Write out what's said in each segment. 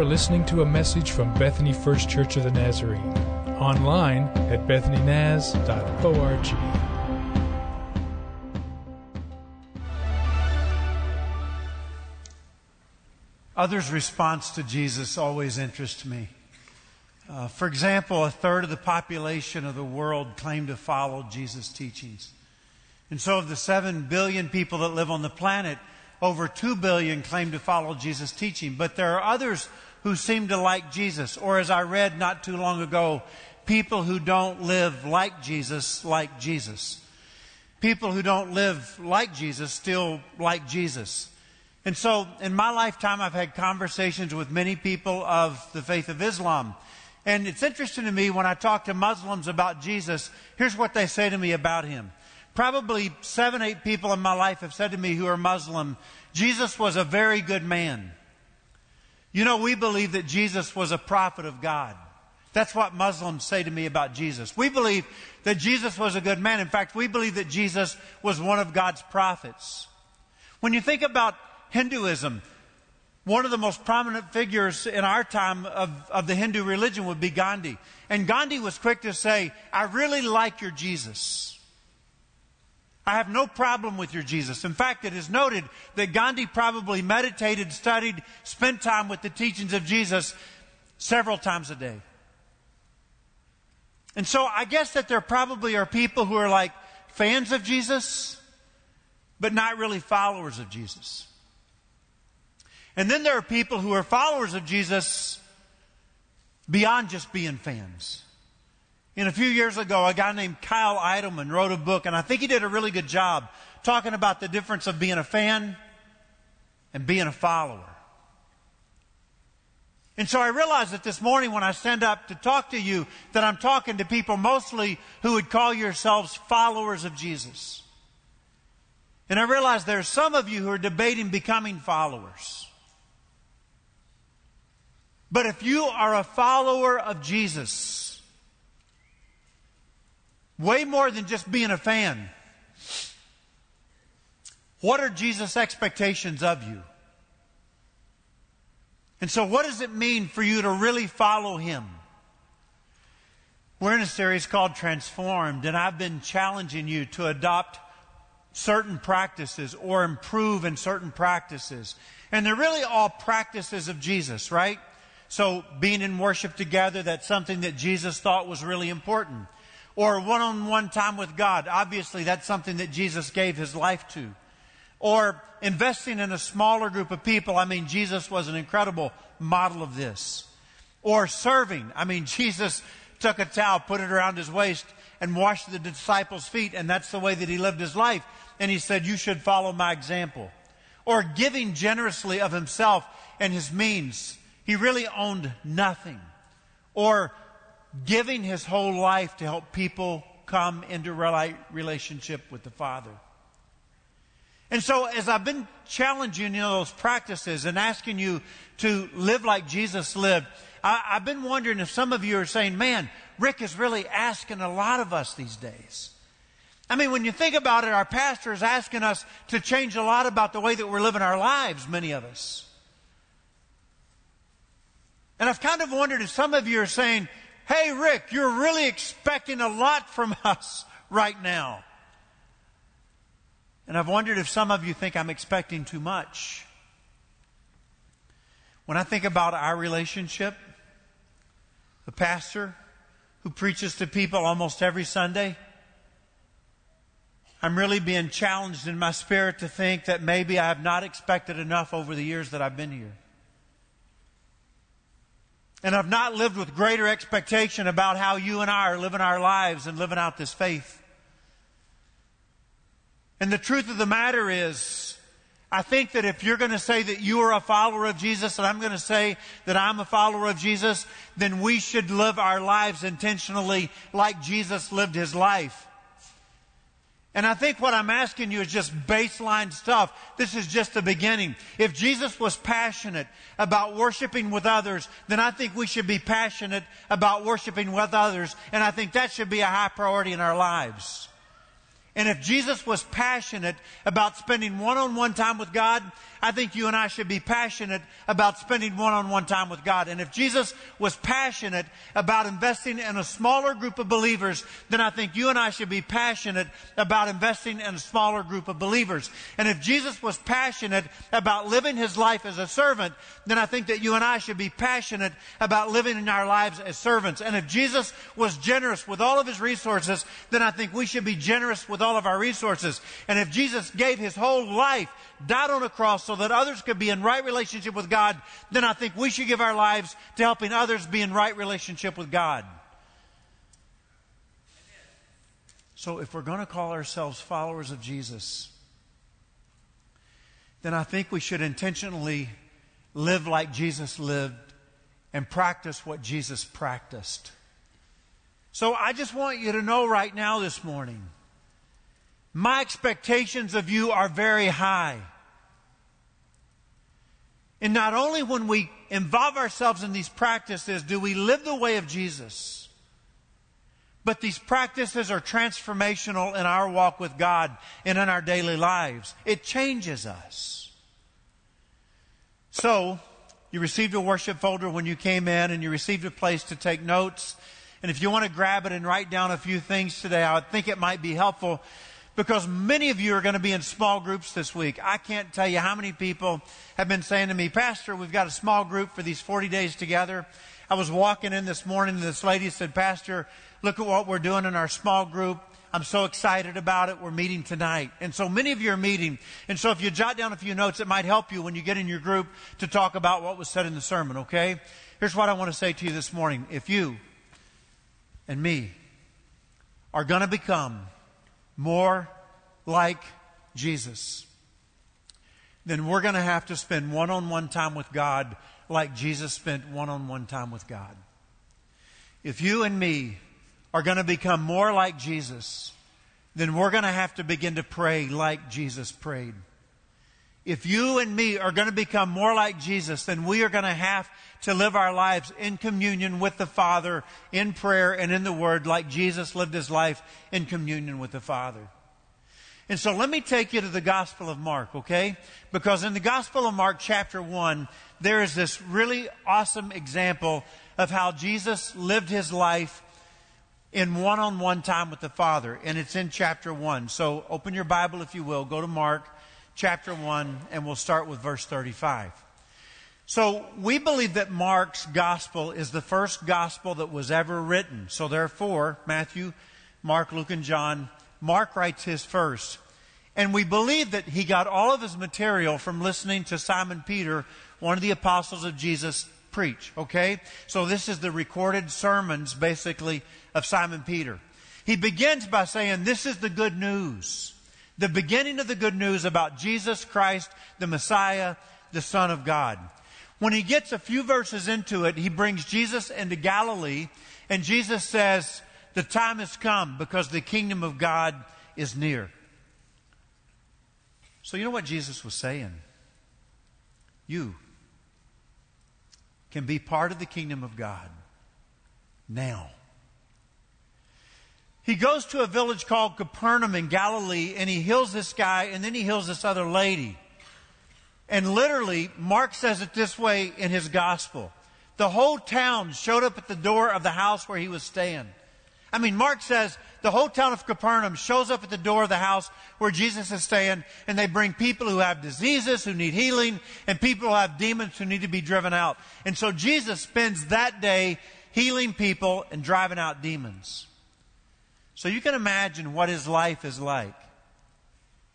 are listening to a message from Bethany First Church of the Nazarene. Online at bethanynaz.org. Others' response to Jesus always interests me. Uh, for example, a third of the population of the world claim to follow Jesus' teachings. And so, of the 7 billion people that live on the planet, over 2 billion claim to follow Jesus' teaching. But there are others who seem to like Jesus, or as I read not too long ago, people who don't live like Jesus like Jesus. People who don't live like Jesus still like Jesus. And so, in my lifetime, I've had conversations with many people of the faith of Islam. And it's interesting to me when I talk to Muslims about Jesus, here's what they say to me about him. Probably seven, eight people in my life have said to me who are Muslim, Jesus was a very good man. You know, we believe that Jesus was a prophet of God. That's what Muslims say to me about Jesus. We believe that Jesus was a good man. In fact, we believe that Jesus was one of God's prophets. When you think about Hinduism, one of the most prominent figures in our time of, of the Hindu religion would be Gandhi. And Gandhi was quick to say, I really like your Jesus. I have no problem with your Jesus. In fact, it is noted that Gandhi probably meditated, studied, spent time with the teachings of Jesus several times a day. And so I guess that there probably are people who are like fans of Jesus, but not really followers of Jesus. And then there are people who are followers of Jesus beyond just being fans. And a few years ago, a guy named Kyle Idleman wrote a book, and I think he did a really good job talking about the difference of being a fan and being a follower. And so I realized that this morning when I stand up to talk to you, that I'm talking to people mostly who would call yourselves followers of Jesus. And I realize there are some of you who are debating becoming followers. But if you are a follower of Jesus, way more than just being a fan, what are Jesus' expectations of you? And so, what does it mean for you to really follow Him? We're in a series called Transformed, and I've been challenging you to adopt certain practices or improve in certain practices. And they're really all practices of Jesus, right? So being in worship together, that's something that Jesus thought was really important. Or one-on-one time with God. Obviously, that's something that Jesus gave his life to. Or investing in a smaller group of people. I mean, Jesus was an incredible model of this. Or serving. I mean, Jesus took a towel, put it around his waist, and washed the disciples' feet, and that's the way that he lived his life. And he said, You should follow my example. Or giving generously of himself and his means he really owned nothing. Or giving his whole life to help people come into relationship with the Father. And so, as I've been challenging you know those practices and asking you to live like Jesus lived, I, I've been wondering if some of you are saying, "Man, Rick is really asking a lot of us these days." I mean, when you think about it, our pastor is asking us to change a lot about the way that we're living our lives. Many of us. And I've kind of wondered if some of you are saying, Hey, Rick, you're really expecting a lot from us right now. And I've wondered if some of you think I'm expecting too much. When I think about our relationship, the pastor who preaches to people almost every Sunday, I'm really being challenged in my spirit to think that maybe I have not expected enough over the years that I've been here. And I've not lived with greater expectation about how you and I are living our lives and living out this faith. And the truth of the matter is, I think that if you're going to say that you are a follower of Jesus and I'm going to say that I'm a follower of Jesus, then we should live our lives intentionally like Jesus lived his life. And I think what I'm asking you is just baseline stuff. This is just the beginning. If Jesus was passionate about worshiping with others, then I think we should be passionate about worshiping with others. And I think that should be a high priority in our lives. And if Jesus was passionate about spending one on one time with God, I think you and I should be passionate about spending one on one time with God. And if Jesus was passionate about investing in a smaller group of believers, then I think you and I should be passionate about investing in a smaller group of believers. And if Jesus was passionate about living his life as a servant, then I think that you and I should be passionate about living in our lives as servants. And if Jesus was generous with all of his resources, then I think we should be generous with all of our resources. And if Jesus gave his whole life, died on a cross so that others could be in right relationship with God, then I think we should give our lives to helping others be in right relationship with God. So if we're going to call ourselves followers of Jesus, then I think we should intentionally live like Jesus lived and practice what Jesus practiced. So I just want you to know right now this morning, my expectations of you are very high. And not only when we involve ourselves in these practices do we live the way of Jesus, but these practices are transformational in our walk with God and in our daily lives. It changes us. So, you received a worship folder when you came in and you received a place to take notes. And if you want to grab it and write down a few things today, I would think it might be helpful because many of you are going to be in small groups this week. I can't tell you how many people have been saying to me, Pastor, we've got a small group for these 40 days together. I was walking in this morning and this lady said, Pastor, look at what we're doing in our small group. I'm so excited about it. We're meeting tonight. And so many of you are meeting. And so if you jot down a few notes, it might help you when you get in your group to talk about what was said in the sermon, okay? Here's what I want to say to you this morning. If you and me are going to become more like Jesus, then we're going to have to spend one on one time with God like Jesus spent one on one time with God. If you and me are going to become more like Jesus, then we're going to have to begin to pray like Jesus prayed. If you and me are going to become more like Jesus, then we are going to have to live our lives in communion with the Father, in prayer and in the Word, like Jesus lived his life in communion with the Father. And so let me take you to the Gospel of Mark, okay? Because in the Gospel of Mark, chapter 1, there is this really awesome example of how Jesus lived his life in one on one time with the Father. And it's in chapter 1. So open your Bible, if you will. Go to Mark chapter 1, and we'll start with verse 35. So we believe that Mark's gospel is the first gospel that was ever written. So therefore, Matthew, Mark, Luke, and John, Mark writes his first. And we believe that he got all of his material from listening to Simon Peter, one of the apostles of Jesus, preach. Okay? So this is the recorded sermons, basically, of Simon Peter. He begins by saying, This is the good news. The beginning of the good news about Jesus Christ, the Messiah, the Son of God. When he gets a few verses into it, he brings Jesus into Galilee, and Jesus says, The time has come because the kingdom of God is near. So, you know what Jesus was saying? You can be part of the kingdom of God now. He goes to a village called Capernaum in Galilee and he heals this guy and then he heals this other lady. And literally, Mark says it this way in his gospel. The whole town showed up at the door of the house where he was staying. I mean, Mark says the whole town of Capernaum shows up at the door of the house where Jesus is staying, and they bring people who have diseases, who need healing, and people who have demons who need to be driven out. And so Jesus spends that day healing people and driving out demons. So you can imagine what his life is like.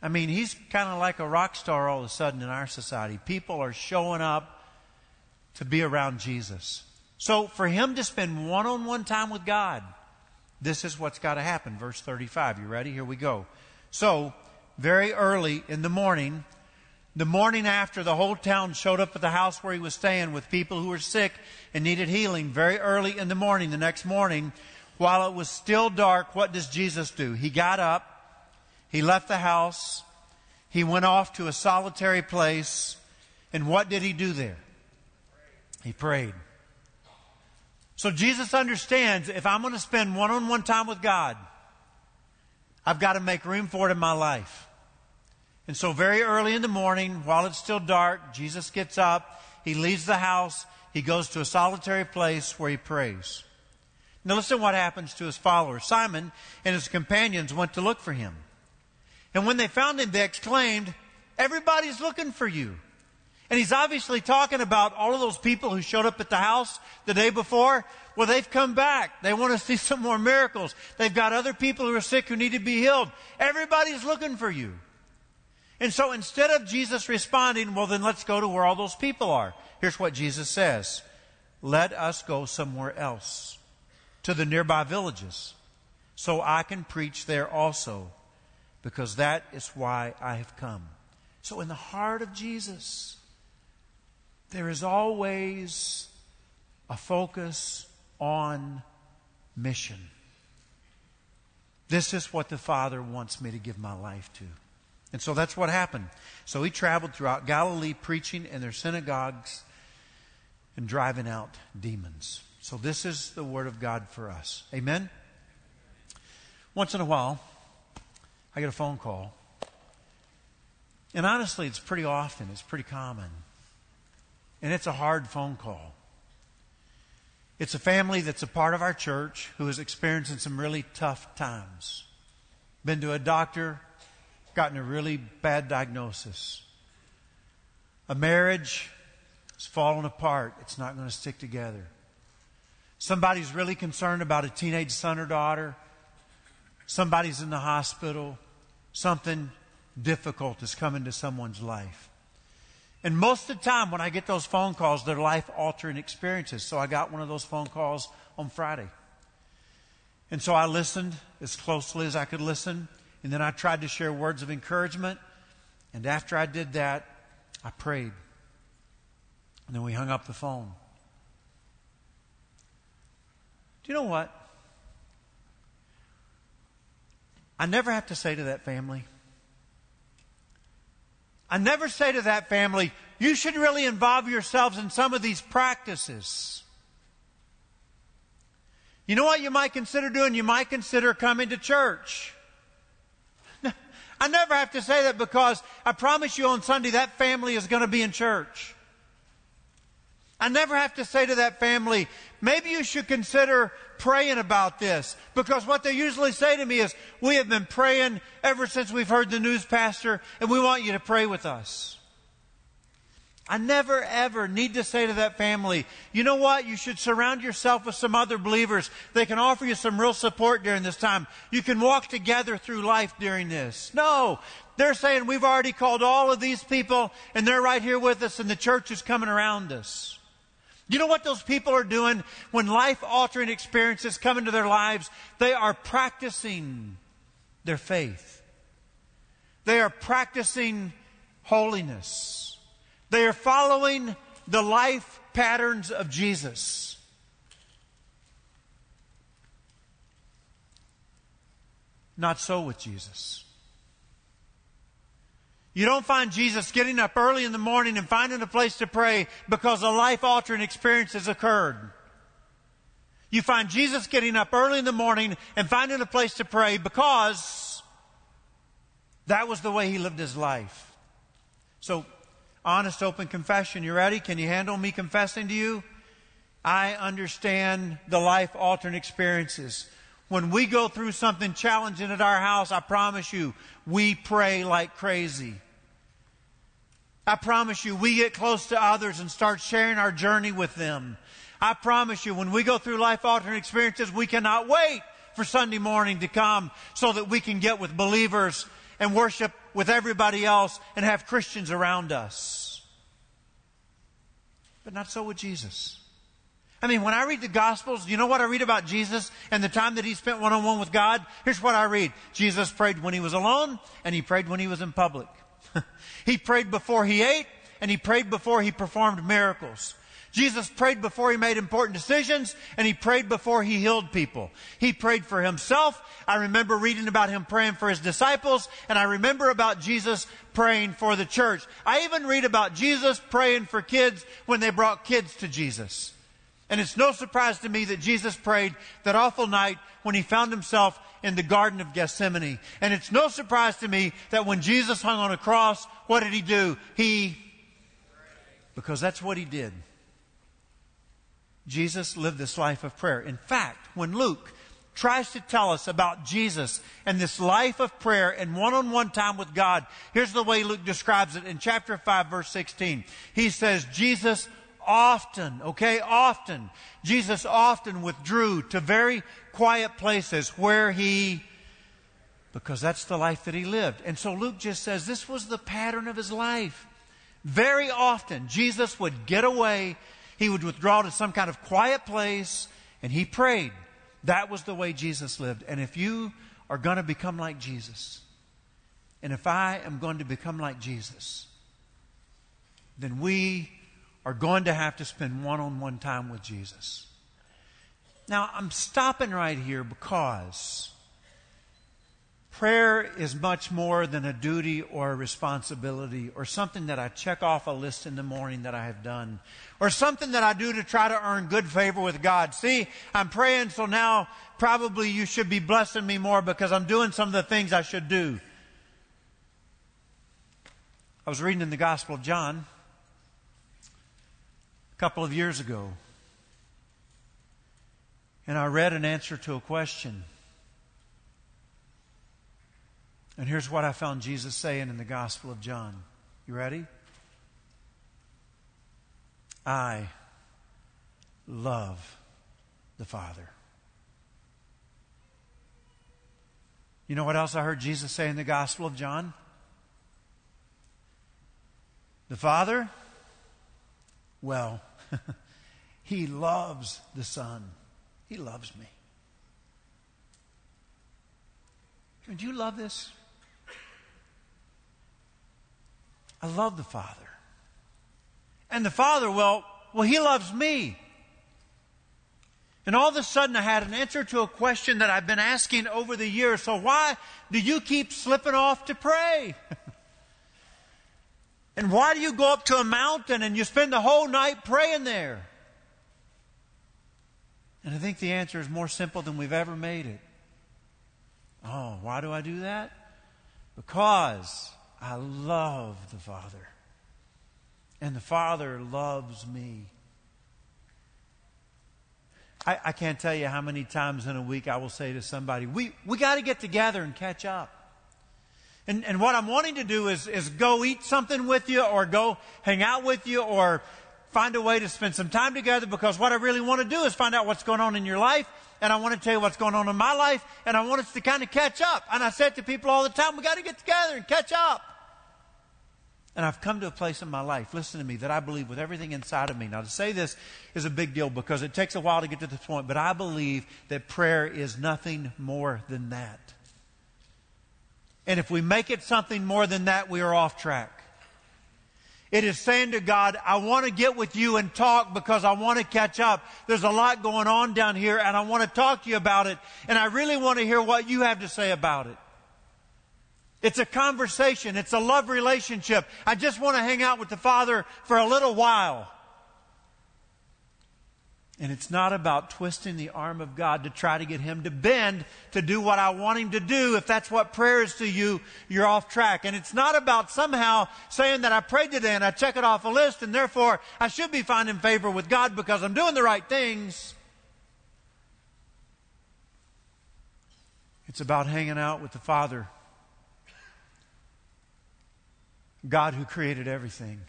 I mean, he's kind of like a rock star all of a sudden in our society. People are showing up to be around Jesus. So for him to spend one on one time with God, this is what's got to happen. Verse 35. You ready? Here we go. So, very early in the morning, the morning after the whole town showed up at the house where he was staying with people who were sick and needed healing, very early in the morning, the next morning, while it was still dark, what does Jesus do? He got up, he left the house. He went off to a solitary place. And what did he do there? He prayed. So Jesus understands if I'm going to spend one on one time with God, I've got to make room for it in my life. And so, very early in the morning, while it's still dark, Jesus gets up, he leaves the house, he goes to a solitary place where he prays. Now, listen what happens to his followers. Simon and his companions went to look for him. And when they found him, they exclaimed, Everybody's looking for you. And he's obviously talking about all of those people who showed up at the house the day before. Well, they've come back. They want to see some more miracles. They've got other people who are sick who need to be healed. Everybody's looking for you. And so instead of Jesus responding, well, then let's go to where all those people are. Here's what Jesus says. Let us go somewhere else to the nearby villages so I can preach there also because that is why I have come. So in the heart of Jesus, there is always a focus on mission. This is what the Father wants me to give my life to. And so that's what happened. So he traveled throughout Galilee preaching in their synagogues and driving out demons. So this is the Word of God for us. Amen? Once in a while, I get a phone call. And honestly, it's pretty often, it's pretty common. And it's a hard phone call. It's a family that's a part of our church who is experiencing some really tough times. Been to a doctor, gotten a really bad diagnosis. A marriage is falling apart. It's not going to stick together. Somebody's really concerned about a teenage son or daughter. Somebody's in the hospital. Something difficult is coming to someone's life. And most of the time, when I get those phone calls, they're life altering experiences. So I got one of those phone calls on Friday. And so I listened as closely as I could listen. And then I tried to share words of encouragement. And after I did that, I prayed. And then we hung up the phone. Do you know what? I never have to say to that family, I never say to that family, you should really involve yourselves in some of these practices. You know what you might consider doing? You might consider coming to church. I never have to say that because I promise you on Sunday that family is going to be in church. I never have to say to that family, maybe you should consider praying about this. Because what they usually say to me is, we have been praying ever since we've heard the news, Pastor, and we want you to pray with us. I never ever need to say to that family, you know what? You should surround yourself with some other believers. They can offer you some real support during this time. You can walk together through life during this. No. They're saying we've already called all of these people and they're right here with us and the church is coming around us. You know what those people are doing when life altering experiences come into their lives? They are practicing their faith. They are practicing holiness. They are following the life patterns of Jesus. Not so with Jesus. You don't find Jesus getting up early in the morning and finding a place to pray because a life altering experience has occurred. You find Jesus getting up early in the morning and finding a place to pray because that was the way he lived his life. So, honest, open confession. You ready? Can you handle me confessing to you? I understand the life altering experiences. When we go through something challenging at our house, I promise you, we pray like crazy. I promise you, we get close to others and start sharing our journey with them. I promise you, when we go through life altering experiences, we cannot wait for Sunday morning to come so that we can get with believers and worship with everybody else and have Christians around us. But not so with Jesus. I mean, when I read the Gospels, you know what I read about Jesus and the time that he spent one on one with God? Here's what I read Jesus prayed when he was alone, and he prayed when he was in public. He prayed before he ate and he prayed before he performed miracles. Jesus prayed before he made important decisions and he prayed before he healed people. He prayed for himself. I remember reading about him praying for his disciples and I remember about Jesus praying for the church. I even read about Jesus praying for kids when they brought kids to Jesus. And it's no surprise to me that Jesus prayed that awful night when he found himself in the Garden of Gethsemane. And it's no surprise to me that when Jesus hung on a cross, what did he do? He, because that's what he did. Jesus lived this life of prayer. In fact, when Luke tries to tell us about Jesus and this life of prayer and one on one time with God, here's the way Luke describes it in chapter 5, verse 16. He says, Jesus often, okay, often, Jesus often withdrew to very quiet places where he, because that's the life that he lived. And so Luke just says this was the pattern of his life. Very often, Jesus would get away, he would withdraw to some kind of quiet place, and he prayed. That was the way Jesus lived. And if you are going to become like Jesus, and if I am going to become like Jesus, then we are going to have to spend one on one time with Jesus. Now, I'm stopping right here because prayer is much more than a duty or a responsibility or something that I check off a list in the morning that I have done or something that I do to try to earn good favor with God. See, I'm praying, so now probably you should be blessing me more because I'm doing some of the things I should do. I was reading in the Gospel of John a couple of years ago. And I read an answer to a question. And here's what I found Jesus saying in the Gospel of John. You ready? I love the Father. You know what else I heard Jesus say in the Gospel of John? The Father well. he loves the Son. He loves me. Do you love this? I love the Father. And the Father, well, well, He loves me. And all of a sudden, I had an answer to a question that I've been asking over the years. So, why do you keep slipping off to pray? And why do you go up to a mountain and you spend the whole night praying there? And I think the answer is more simple than we've ever made it. Oh, why do I do that? Because I love the Father. And the Father loves me. I, I can't tell you how many times in a week I will say to somebody, we, we got to get together and catch up. And, and what I'm wanting to do is, is go eat something with you or go hang out with you or find a way to spend some time together because what I really want to do is find out what's going on in your life and I want to tell you what's going on in my life and I want us to kind of catch up. And I said to people all the time, we got to get together and catch up. And I've come to a place in my life, listen to me, that I believe with everything inside of me. Now, to say this is a big deal because it takes a while to get to this point, but I believe that prayer is nothing more than that. And if we make it something more than that, we are off track. It is saying to God, I want to get with you and talk because I want to catch up. There's a lot going on down here and I want to talk to you about it. And I really want to hear what you have to say about it. It's a conversation. It's a love relationship. I just want to hang out with the Father for a little while. And it's not about twisting the arm of God to try to get Him to bend to do what I want Him to do. If that's what prayer is to you, you're off track. And it's not about somehow saying that I prayed today and I check it off a list and therefore I should be finding favor with God because I'm doing the right things. It's about hanging out with the Father, God who created everything.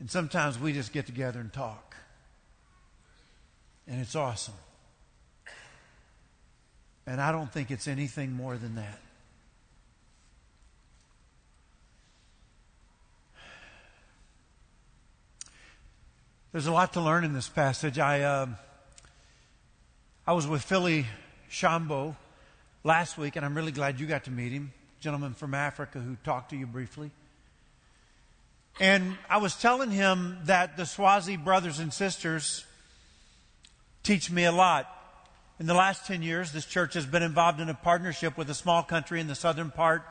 And sometimes we just get together and talk. And it's awesome. And I don't think it's anything more than that. There's a lot to learn in this passage. I, uh, I was with Philly Shambo last week, and I'm really glad you got to meet him. Gentleman from Africa who talked to you briefly. And I was telling him that the Swazi brothers and sisters teach me a lot. In the last 10 years, this church has been involved in a partnership with a small country in the southern part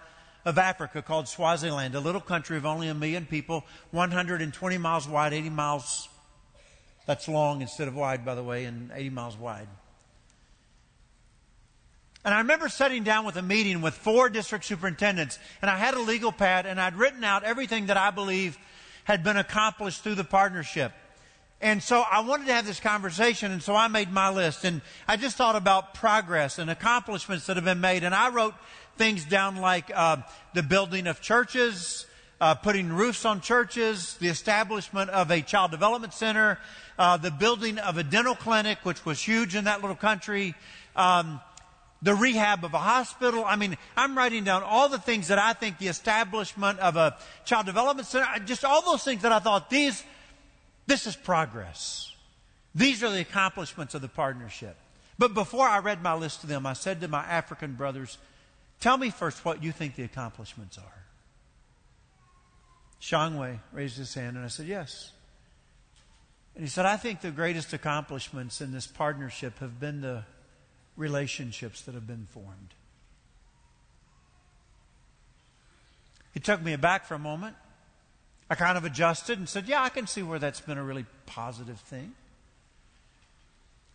of Africa called Swaziland, a little country of only a million people, 120 miles wide, 80 miles That's long instead of wide, by the way, and 80 miles wide. And I remember sitting down with a meeting with four district superintendents, and I had a legal pad, and I'd written out everything that I believe had been accomplished through the partnership. And so I wanted to have this conversation, and so I made my list. And I just thought about progress and accomplishments that have been made. And I wrote things down like uh, the building of churches, uh, putting roofs on churches, the establishment of a child development center, uh, the building of a dental clinic, which was huge in that little country, um, the rehab of a hospital. I mean, I'm writing down all the things that I think the establishment of a child development center, just all those things that I thought these, this is progress. These are the accomplishments of the partnership. But before I read my list to them, I said to my African brothers, tell me first what you think the accomplishments are. Shongwe raised his hand and I said, yes. And he said, I think the greatest accomplishments in this partnership have been the relationships that have been formed. It took me aback for a moment. I kind of adjusted and said, Yeah, I can see where that's been a really positive thing.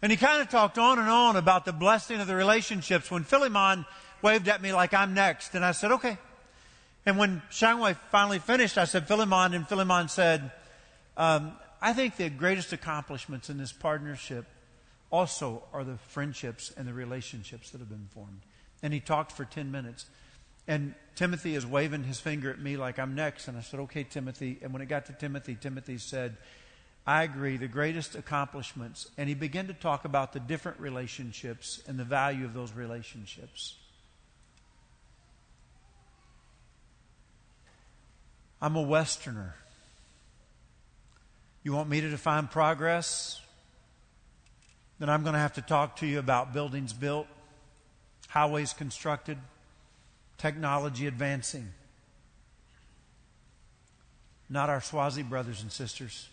And he kind of talked on and on about the blessing of the relationships when Philemon waved at me like I'm next. And I said, Okay. And when Shongwe finally finished, I said, Philemon, and Philemon said, um, I think the greatest accomplishments in this partnership also are the friendships and the relationships that have been formed. And he talked for 10 minutes. And Timothy is waving his finger at me like I'm next. And I said, okay, Timothy. And when it got to Timothy, Timothy said, I agree, the greatest accomplishments. And he began to talk about the different relationships and the value of those relationships. I'm a Westerner. You want me to define progress? Then I'm going to have to talk to you about buildings built, highways constructed, technology advancing. Not our Swazi brothers and sisters.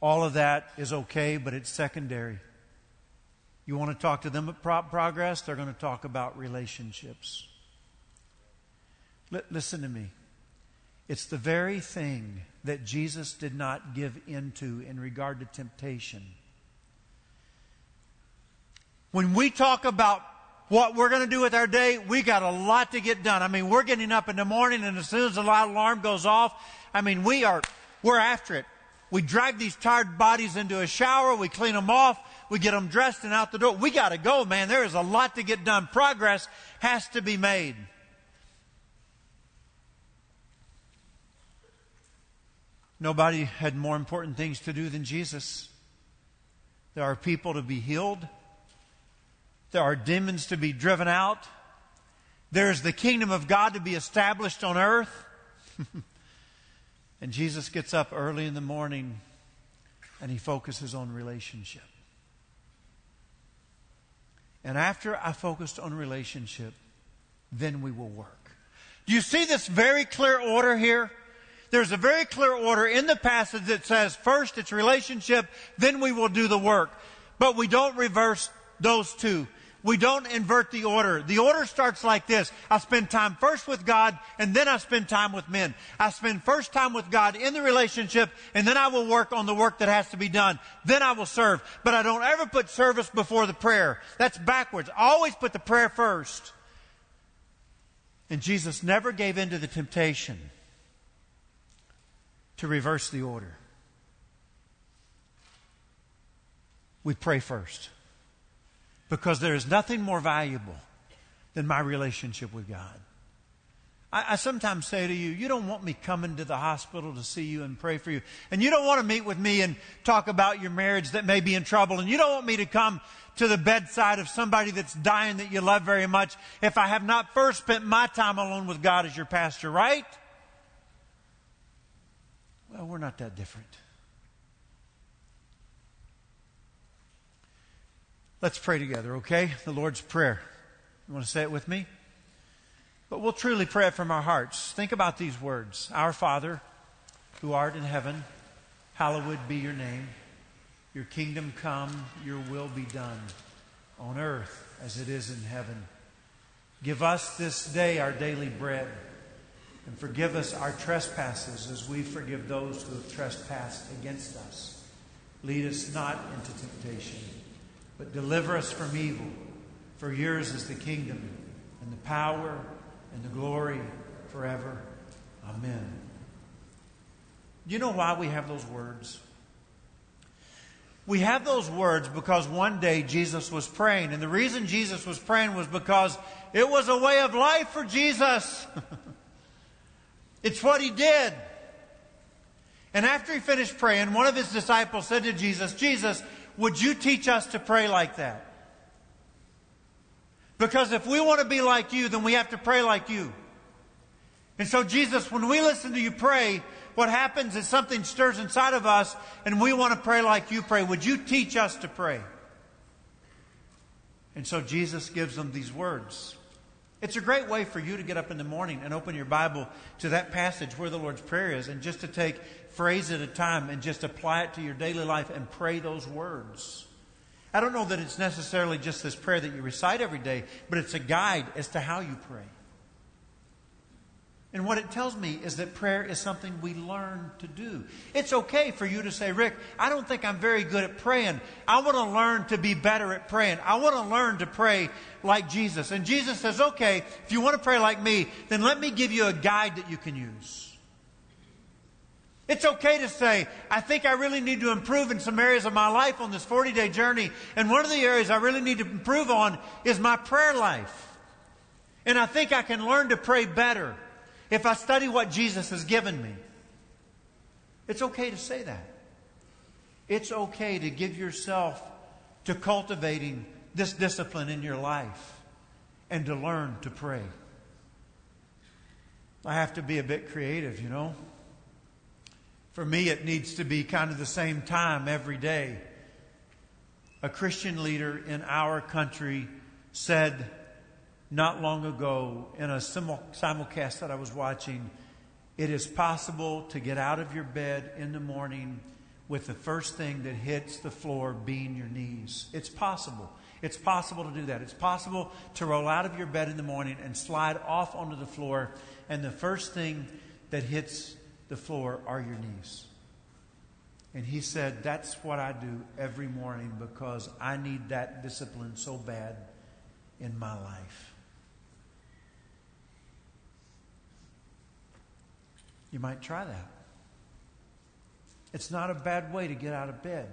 All of that is okay, but it's secondary. You want to talk to them about progress? They're going to talk about relationships. L- listen to me. It's the very thing that Jesus did not give into in regard to temptation when we talk about what we're going to do with our day, we got a lot to get done. I mean, we're getting up in the morning and as soon as the loud alarm goes off, I mean, we are, we're after it. We drag these tired bodies into a shower, we clean them off, we get them dressed and out the door. We got to go, man. There is a lot to get done. Progress has to be made. Nobody had more important things to do than Jesus. There are people to be healed. There are demons to be driven out. There's the kingdom of God to be established on earth. and Jesus gets up early in the morning and he focuses on relationship. And after I focused on relationship, then we will work. Do you see this very clear order here? There's a very clear order in the passage that says first it's relationship, then we will do the work. But we don't reverse those two. We don't invert the order. The order starts like this. I spend time first with God and then I spend time with men. I spend first time with God in the relationship and then I will work on the work that has to be done. Then I will serve. But I don't ever put service before the prayer. That's backwards. I always put the prayer first. And Jesus never gave in to the temptation to reverse the order. We pray first because there is nothing more valuable than my relationship with God. I, I, sometimes say to you, you don't want me coming to the hospital to see you and pray for you. And you don't want to meet with me and talk about your marriage that may be in trouble. And you don't want me to come to the bedside of somebody that's dying that you love very much if I have not first spent my time alone with God as your pastor, right? Well, we're not that different. Let's pray together, okay? The Lord's Prayer. You want to say it with me? But we'll truly pray it from our hearts. Think about these words Our Father, who art in heaven, hallowed be your name. Your kingdom come, your will be done, on earth as it is in heaven. Give us this day our daily bread, and forgive us our trespasses as we forgive those who have trespassed against us Lead us not into temptation, but deliver us from evil. For yours is the kingdom, and the power, and the glory forever. Amen. Do you know why we have those words? We have those words because one day Jesus was praying. And the reason Jesus was praying was because it was a way of life for Jesus. it's what he did. And after he finished praying, one of his disciples said to Jesus, Jesus, would you teach us to pray like that? Because if we want to be like you, then we have to pray like you. And so, Jesus, when we listen to you pray, what happens is something stirs inside of us and we want to pray like you pray. Would you teach us to pray? And so Jesus gives them these words. It's a great way for you to get up in the morning and open your Bible to that passage where the Lord's Prayer is and just to take phrase at a time and just apply it to your daily life and pray those words. I don't know that it's necessarily just this prayer that you recite every day, but it's a guide as to how you pray. And what it tells me is that prayer is something we learn to do. It's okay for you to say, Rick, I don't think I'm very good at praying. I want to learn to be better at praying. I want to learn to pray like Jesus. And Jesus says, okay, if you want to pray like me, then let me give you a guide that you can use. It's okay to say, I think I really need to improve in some areas of my life on this 40 day journey. And one of the areas I really need to improve on is my prayer life. And I think I can learn to pray better if I study what Jesus has given me. It's okay to say that. It's okay to give yourself to cultivating this discipline in your life and to learn to pray. I have to be a bit creative, you know. For me, it needs to be kind of the same time every day. A Christian leader in our country said, not long ago in a simulcast that I was watching. It is possible to get out of your bed in the morning with the first thing that hits the floor being your knees. It's possible. It's possible to do that. It's possible to roll out of your bed in the morning and slide off onto the floor, and the first thing that hits the floor are your knees. And he said, That's what I do every morning because I need that discipline so bad in my life. You might try that. It's not a bad way to get out of bed.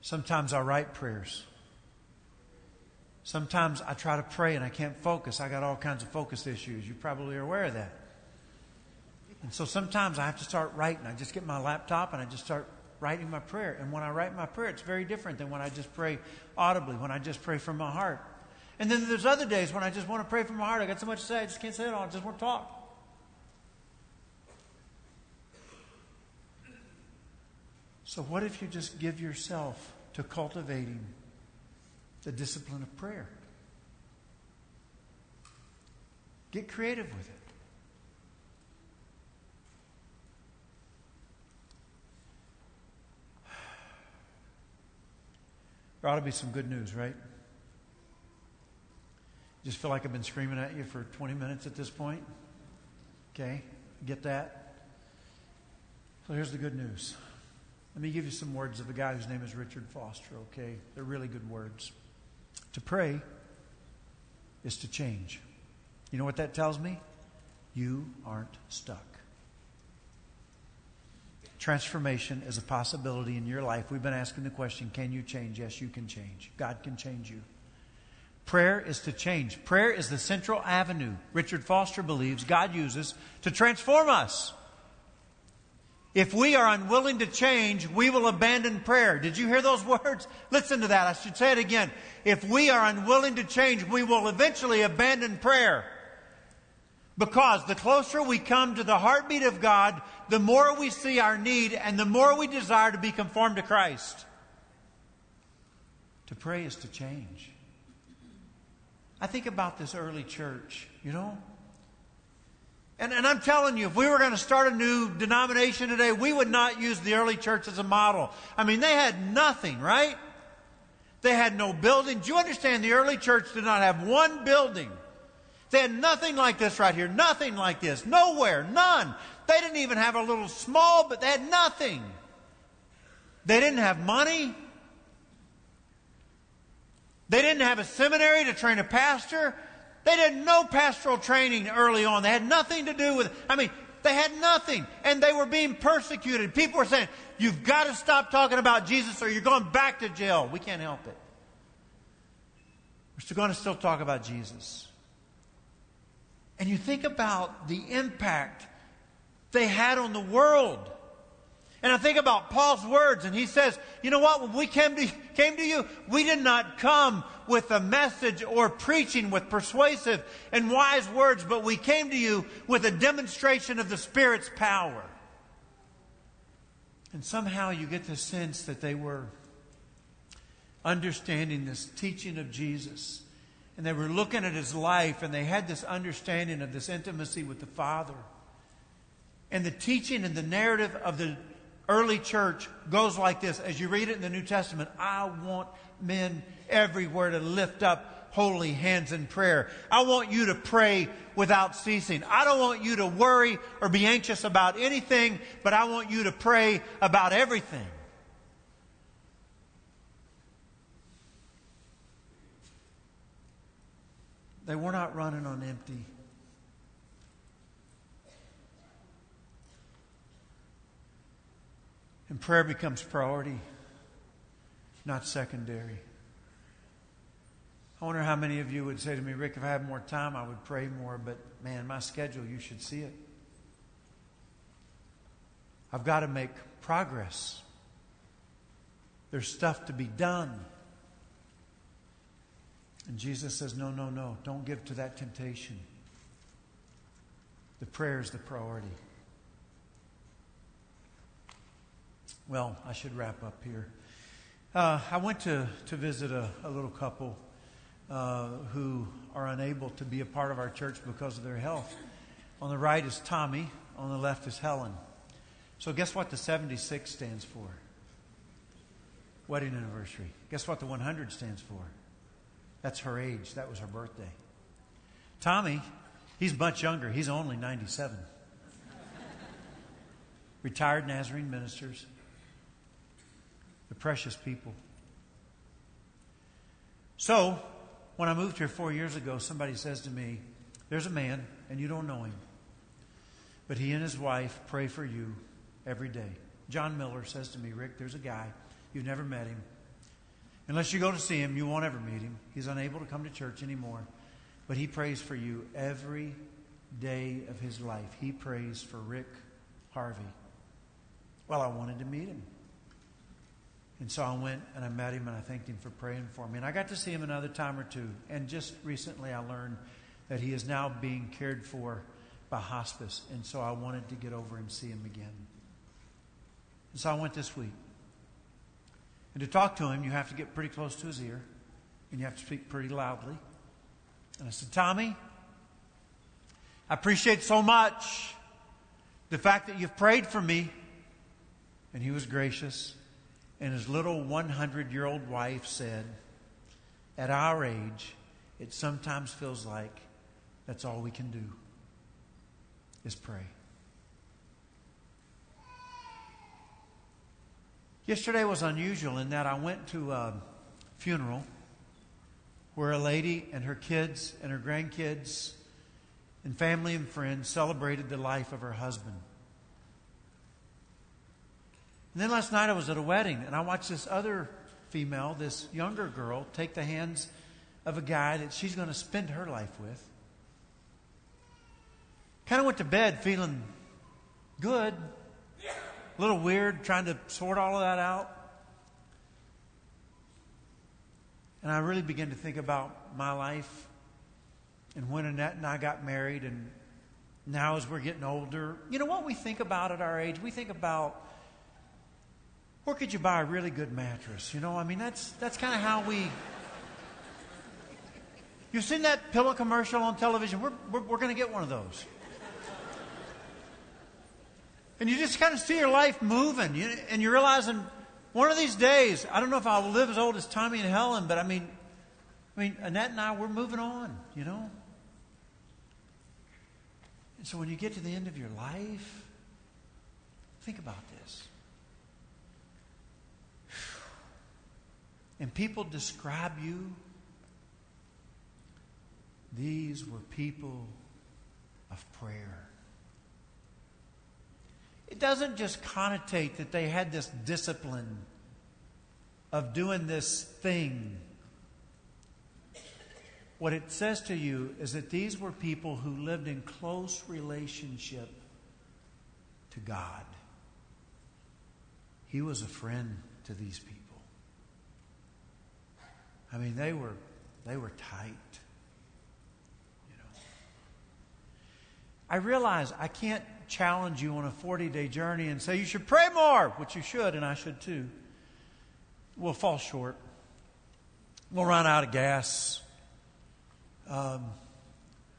Sometimes I write prayers. Sometimes I try to pray and I can't focus. I got all kinds of focus issues. You probably are aware of that. And so sometimes I have to start writing. I just get my laptop and I just start writing my prayer. And when I write my prayer, it's very different than when I just pray audibly, when I just pray from my heart. And then there's other days when I just want to pray from my heart. I got so much to say, I just can't say it all. I just want to talk. So, what if you just give yourself to cultivating the discipline of prayer? Get creative with it. There ought to be some good news, right? Just feel like I've been screaming at you for 20 minutes at this point? Okay, get that? So here's the good news. Let me give you some words of a guy whose name is Richard Foster, okay? They're really good words. To pray is to change. You know what that tells me? You aren't stuck. Transformation is a possibility in your life. We've been asking the question can you change? Yes, you can change. God can change you. Prayer is to change. Prayer is the central avenue Richard Foster believes God uses to transform us. If we are unwilling to change, we will abandon prayer. Did you hear those words? Listen to that. I should say it again. If we are unwilling to change, we will eventually abandon prayer. Because the closer we come to the heartbeat of God, the more we see our need and the more we desire to be conformed to Christ. To pray is to change. I think about this early church, you know? And, and I'm telling you, if we were going to start a new denomination today, we would not use the early church as a model. I mean, they had nothing, right? They had no building. Do you understand? The early church did not have one building. They had nothing like this right here. Nothing like this. Nowhere. None. They didn't even have a little small, but they had nothing. They didn't have money. They didn't have a seminary to train a pastor. They did no pastoral training early on. They had nothing to do with, I mean, they had nothing. And they were being persecuted. People were saying, you've got to stop talking about Jesus or you're going back to jail. We can't help it. We're still going to still talk about Jesus. And you think about the impact they had on the world. And I think about Paul's words, and he says, You know what? When we came to, came to you, we did not come with a message or preaching with persuasive and wise words, but we came to you with a demonstration of the Spirit's power. And somehow you get the sense that they were understanding this teaching of Jesus. And they were looking at his life, and they had this understanding of this intimacy with the Father. And the teaching and the narrative of the early church goes like this. As you read it in the New Testament, I want men everywhere to lift up holy hands in prayer. I want you to pray without ceasing. I don't want you to worry or be anxious about anything, but I want you to pray about everything. They were not running on empty. And prayer becomes priority, not secondary. I wonder how many of you would say to me, Rick, if I had more time, I would pray more, but man, my schedule, you should see it. I've got to make progress. There's stuff to be done. And Jesus says, No, no, no. Don't give to that temptation. The prayer is the priority. Well, I should wrap up here. Uh, I went to, to visit a, a little couple uh, who are unable to be a part of our church because of their health. On the right is Tommy, on the left is Helen. So, guess what the 76 stands for? Wedding anniversary. Guess what the 100 stands for? That's her age. That was her birthday. Tommy, he's much younger. He's only 97. Retired Nazarene ministers the precious people. So, when I moved here four years ago, somebody says to me, There's a man, and you don't know him, but he and his wife pray for you every day. John Miller says to me, Rick, there's a guy. You've never met him. Unless you go to see him, you won't ever meet him. He's unable to come to church anymore. But he prays for you every day of his life. He prays for Rick Harvey. Well, I wanted to meet him. And so I went and I met him and I thanked him for praying for me. And I got to see him another time or two. And just recently I learned that he is now being cared for by hospice. And so I wanted to get over and see him again. And so I went this week. And to talk to him, you have to get pretty close to his ear and you have to speak pretty loudly. And I said, Tommy, I appreciate so much the fact that you've prayed for me. And he was gracious. And his little 100 year old wife said, At our age, it sometimes feels like that's all we can do is pray. Yesterday was unusual in that I went to a funeral where a lady and her kids and her grandkids and family and friends celebrated the life of her husband. And then last night I was at a wedding and I watched this other female, this younger girl, take the hands of a guy that she's going to spend her life with. Kind of went to bed feeling good, a little weird, trying to sort all of that out. And I really began to think about my life and when Annette and I got married, and now as we're getting older. You know what we think about at our age? We think about where could you buy a really good mattress? You know, I mean, that's, that's kind of how we. You've seen that pillow commercial on television? We're, we're, we're going to get one of those. And you just kind of see your life moving, you, and you're realizing one of these days, I don't know if I will live as old as Tommy and Helen, but I mean, I mean, Annette and I, we're moving on, you know? And so when you get to the end of your life, think about this. And people describe you. These were people of prayer. It doesn't just connotate that they had this discipline of doing this thing. What it says to you is that these were people who lived in close relationship to God. He was a friend to these people. I mean, they were they were tight. You know. I realize I can't challenge you on a 40-day journey and say you should pray more, which you should and I should too. We'll fall short. We'll run out of gas. Um,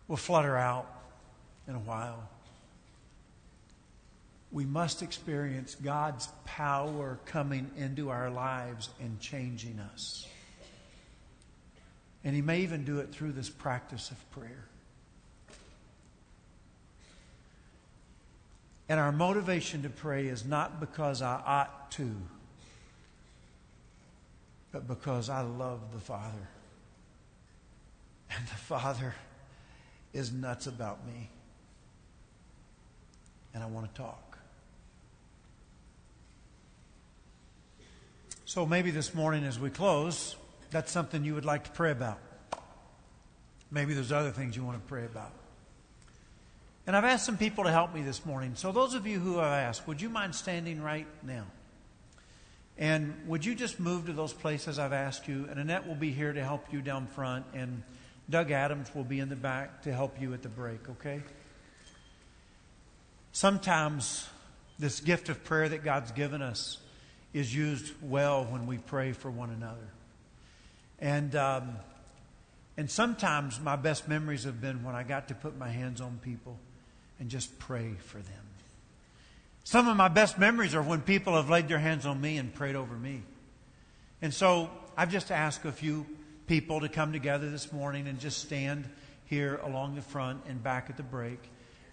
we'll flutter out in a while. We must experience God's power coming into our lives and changing us. And He may even do it through this practice of prayer. And our motivation to pray is not because I ought to, but because I love the Father. And the Father is nuts about me. And I want to talk. So maybe this morning as we close, that's something you would like to pray about. Maybe there's other things you want to pray about. And I've asked some people to help me this morning. So, those of you who have asked, would you mind standing right now? And would you just move to those places I've asked you? And Annette will be here to help you down front, and Doug Adams will be in the back to help you at the break, okay? Sometimes this gift of prayer that God's given us is used well when we pray for one another. And, um, and sometimes my best memories have been when I got to put my hands on people and just pray for them. Some of my best memories are when people have laid their hands on me and prayed over me. And so I've just asked a few people to come together this morning and just stand here along the front and back at the break.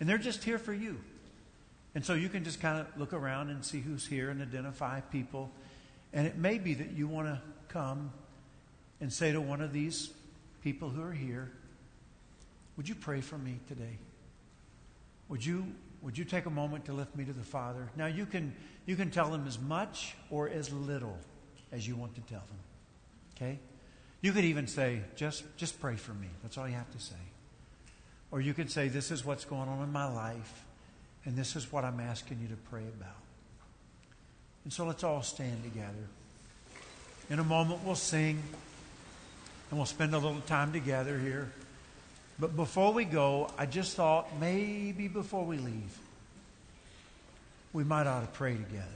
And they're just here for you. And so you can just kind of look around and see who's here and identify people. And it may be that you want to come and say to one of these people who are here, Would you pray for me today? Would you, would you take a moment to lift me to the Father? Now, you can, you can tell them as much or as little as you want to tell them. Okay? You could even say, just, just pray for me. That's all you have to say. Or you could say, This is what's going on in my life, and this is what I'm asking you to pray about. And so let's all stand together. In a moment, we'll sing and we'll spend a little time together here. But before we go, I just thought maybe before we leave, we might ought to pray together.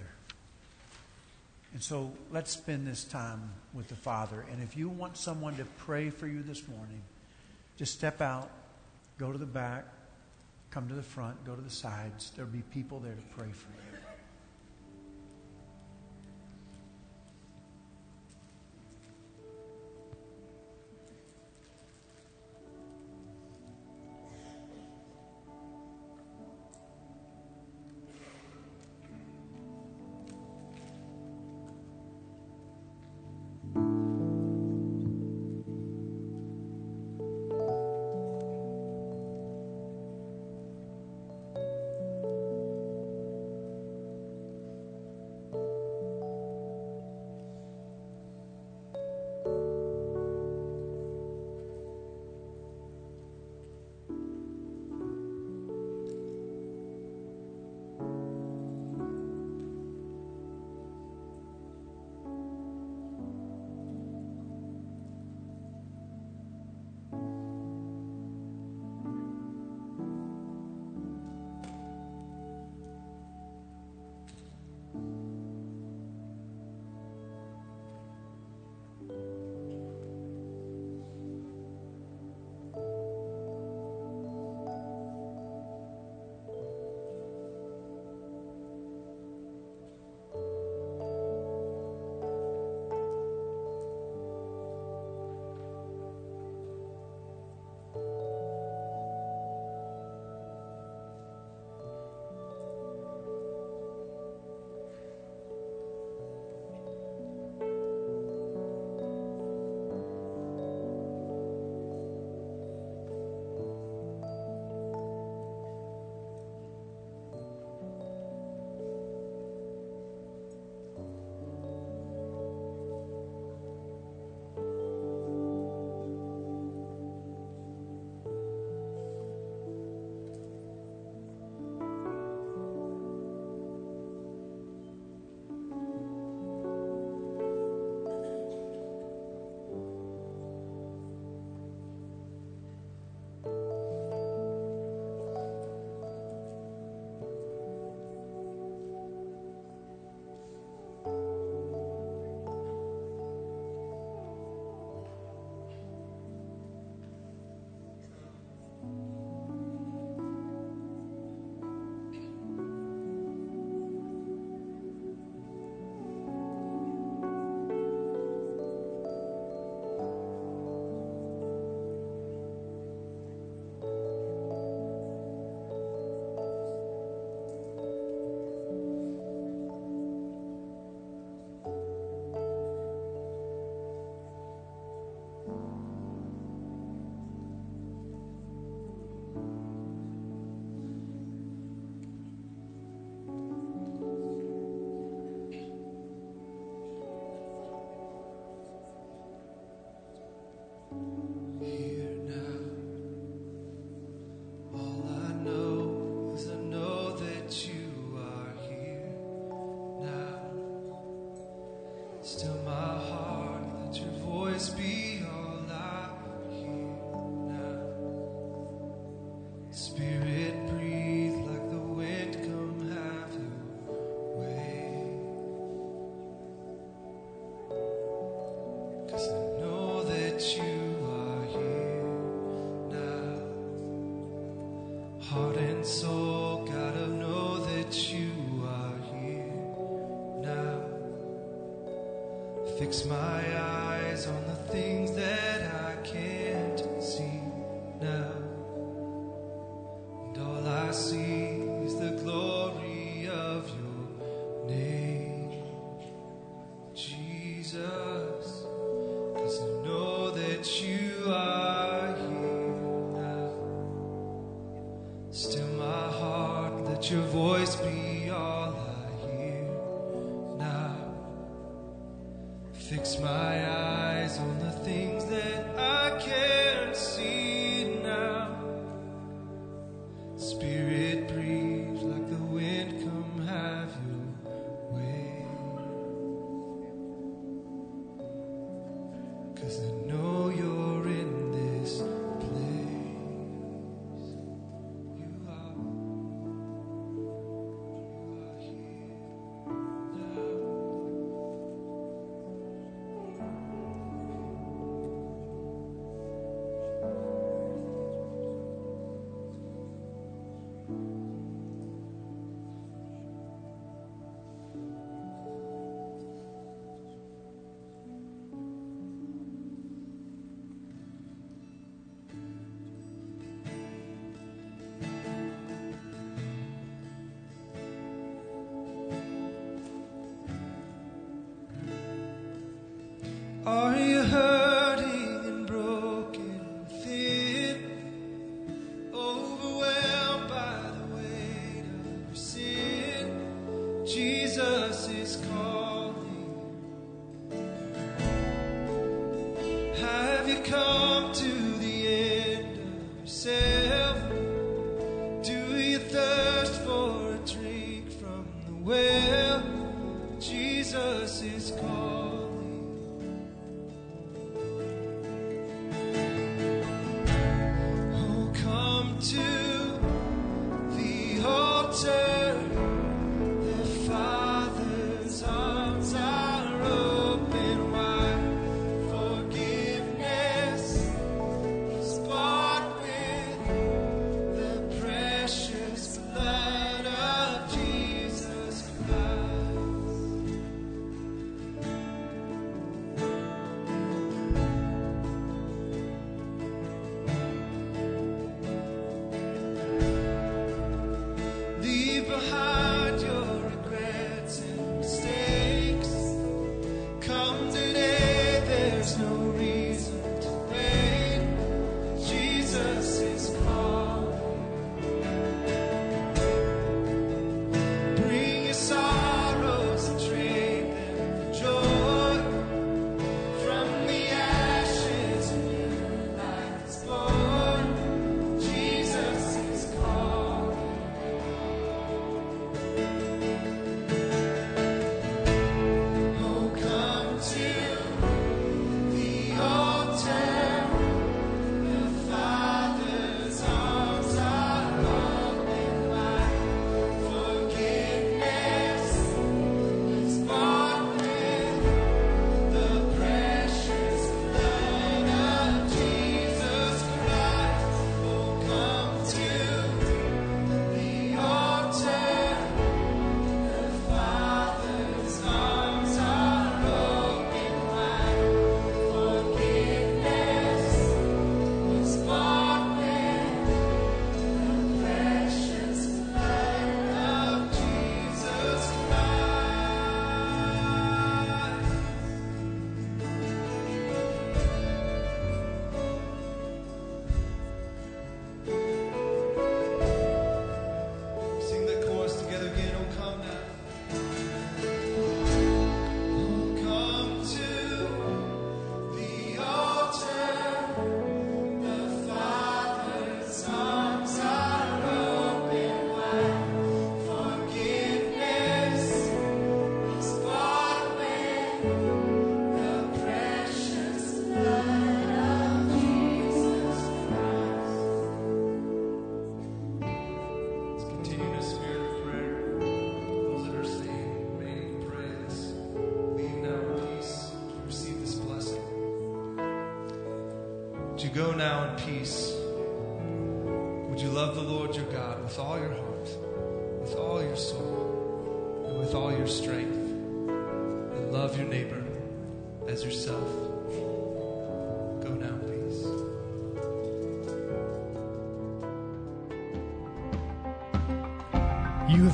And so let's spend this time with the Father. And if you want someone to pray for you this morning, just step out, go to the back, come to the front, go to the sides. There'll be people there to pray for you.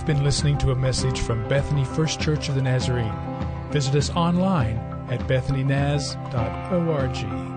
You have been listening to a message from Bethany First Church of the Nazarene. Visit us online at bethanynaz.org.